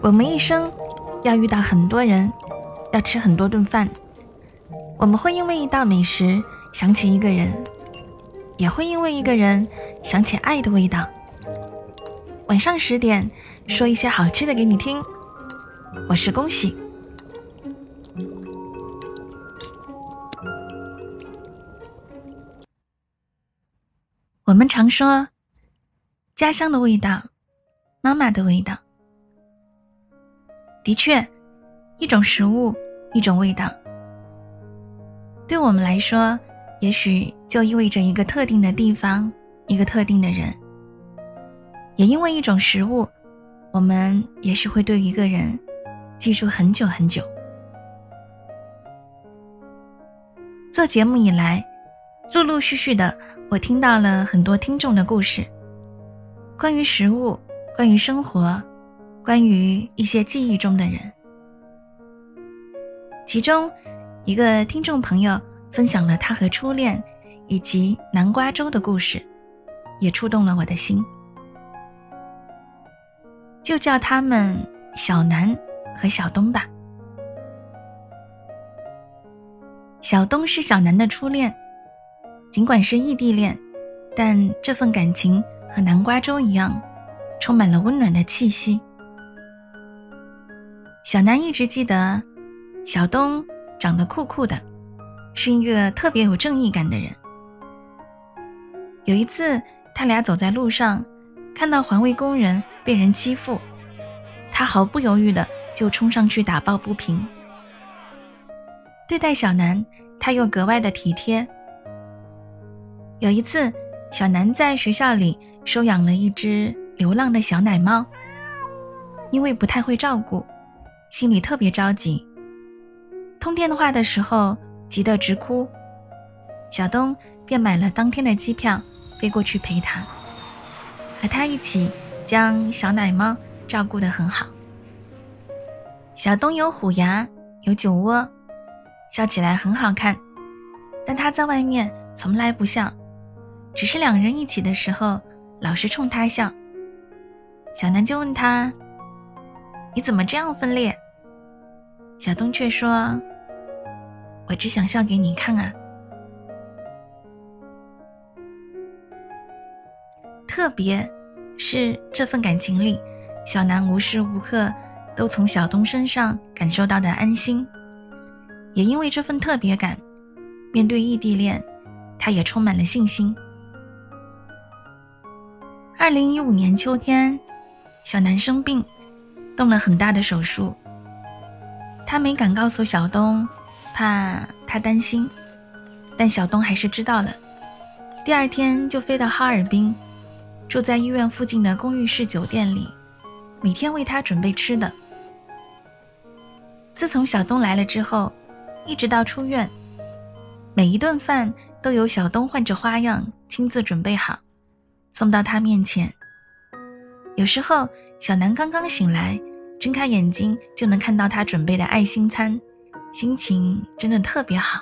我们一生要遇到很多人，要吃很多顿饭。我们会因为一道美食想起一个人，也会因为一个人想起爱的味道。晚上十点，说一些好吃的给你听。我是恭喜。我们常说，家乡的味道，妈妈的味道。的确，一种食物，一种味道，对我们来说，也许就意味着一个特定的地方，一个特定的人。也因为一种食物，我们也许会对一个人记住很久很久。做节目以来，陆陆续续的，我听到了很多听众的故事，关于食物，关于生活。关于一些记忆中的人，其中一个听众朋友分享了他和初恋以及南瓜粥的故事，也触动了我的心。就叫他们小南和小东吧。小东是小南的初恋，尽管是异地恋，但这份感情和南瓜粥一样，充满了温暖的气息。小南一直记得，小东长得酷酷的，是一个特别有正义感的人。有一次，他俩走在路上，看到环卫工人被人欺负，他毫不犹豫的就冲上去打抱不平。对待小南，他又格外的体贴。有一次，小南在学校里收养了一只流浪的小奶猫，因为不太会照顾。心里特别着急，通电话的时候急得直哭，小东便买了当天的机票飞过去陪他，和他一起将小奶猫照顾得很好。小东有虎牙，有酒窝，笑起来很好看，但他在外面从来不笑，只是两人一起的时候老是冲他笑。小南就问他：“你怎么这样分裂？”小东却说：“我只想笑给你看啊。”特别是这份感情里，小南无时无刻都从小东身上感受到的安心，也因为这份特别感，面对异地恋，他也充满了信心。二零一五年秋天，小南生病，动了很大的手术。他没敢告诉小东，怕他担心，但小东还是知道了。第二天就飞到哈尔滨，住在医院附近的公寓式酒店里，每天为他准备吃的。自从小东来了之后，一直到出院，每一顿饭都由小东换着花样亲自准备好，送到他面前。有时候，小南刚刚醒来。睁开眼睛就能看到他准备的爱心餐，心情真的特别好。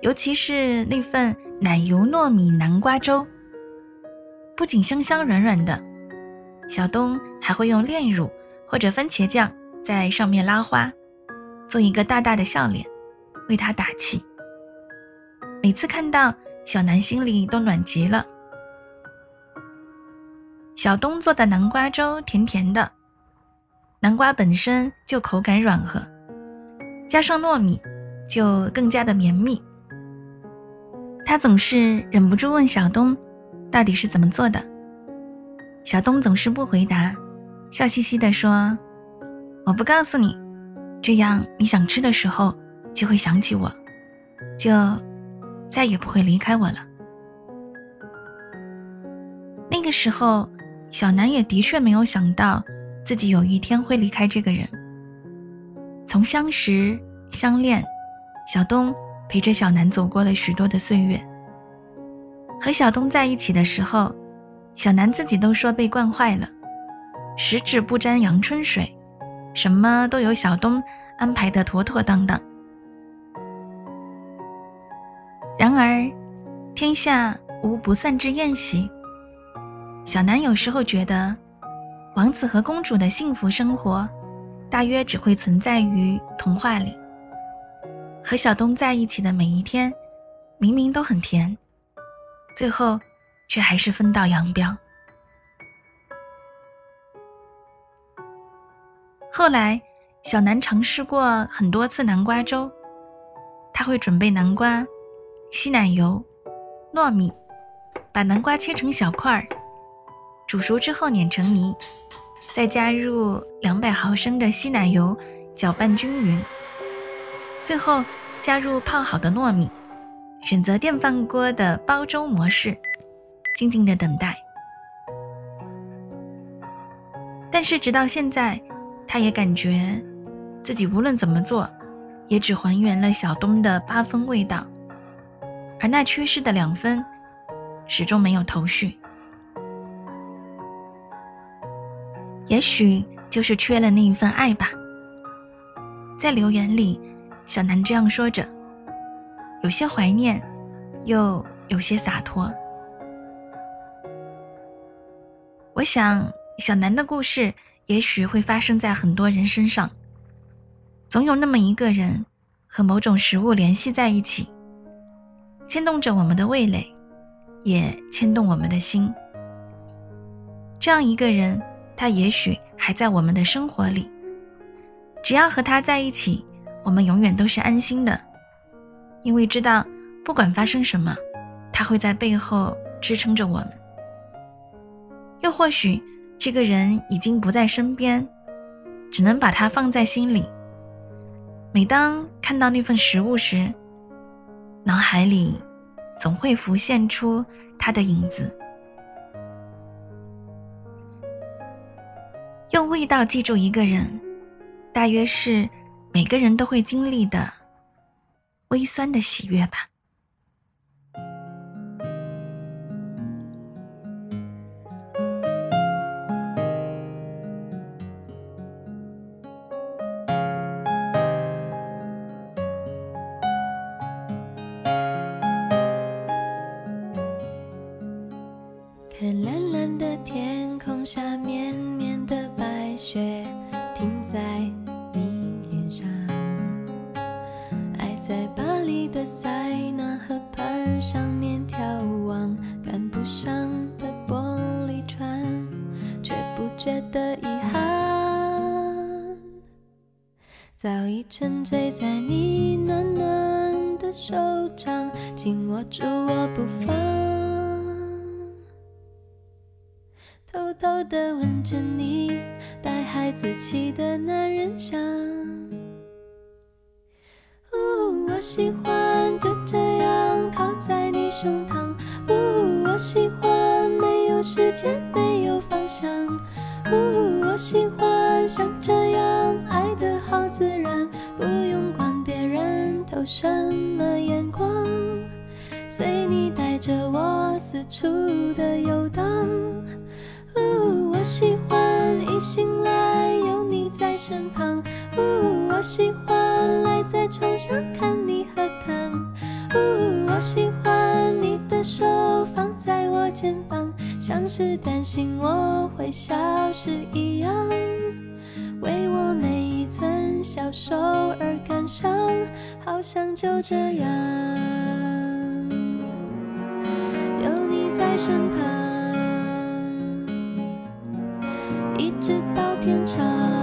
尤其是那份奶油糯米南瓜粥，不仅香香软软的，小东还会用炼乳或者番茄酱在上面拉花，做一个大大的笑脸，为他打气。每次看到小南，心里都暖极了。小东做的南瓜粥甜甜的。南瓜本身就口感软和，加上糯米，就更加的绵密。他总是忍不住问小东，到底是怎么做的？小东总是不回答，笑嘻嘻地说：“我不告诉你，这样你想吃的时候就会想起我，就再也不会离开我了。”那个时候，小南也的确没有想到。自己有一天会离开这个人。从相识、相恋，小东陪着小南走过了许多的岁月。和小东在一起的时候，小南自己都说被惯坏了，十指不沾阳春水，什么都有小东安排的妥妥当当。然而，天下无不散之宴席，小南有时候觉得，王子和公主的幸福生活，大约只会存在于童话里。和小东在一起的每一天，明明都很甜，最后却还是分道扬镳。后来，小南尝试过很多次南瓜粥，他会准备南瓜、稀奶油、糯米，把南瓜切成小块儿。煮熟之后碾成泥，再加入两百毫升的稀奶油，搅拌均匀。最后加入泡好的糯米，选择电饭锅的煲粥模式，静静的等待。但是直到现在，他也感觉自己无论怎么做，也只还原了小东的八分味道，而那缺失的两分，始终没有头绪。也许就是缺了那一份爱吧。在留言里，小南这样说着，有些怀念，又有些洒脱。我想，小南的故事也许会发生在很多人身上。总有那么一个人，和某种食物联系在一起，牵动着我们的味蕾，也牵动我们的心。这样一个人。他也许还在我们的生活里，只要和他在一起，我们永远都是安心的，因为知道不管发生什么，他会在背后支撑着我们。又或许这个人已经不在身边，只能把他放在心里。每当看到那份食物时，脑海里总会浮现出他的影子。味道记住一个人，大约是每个人都会经历的微酸的喜悦吧。看蓝蓝的天空下面握住我不放。偷偷的吻着你带孩子气的男人香，呜，我喜欢就这样靠在你胸膛，呜，我喜欢没有时间没有方向，呜，我喜欢喜欢你的手放在我肩膀像是担心我会消失一样为我每一寸消瘦而感伤好想就这样有你在身旁一直到天长。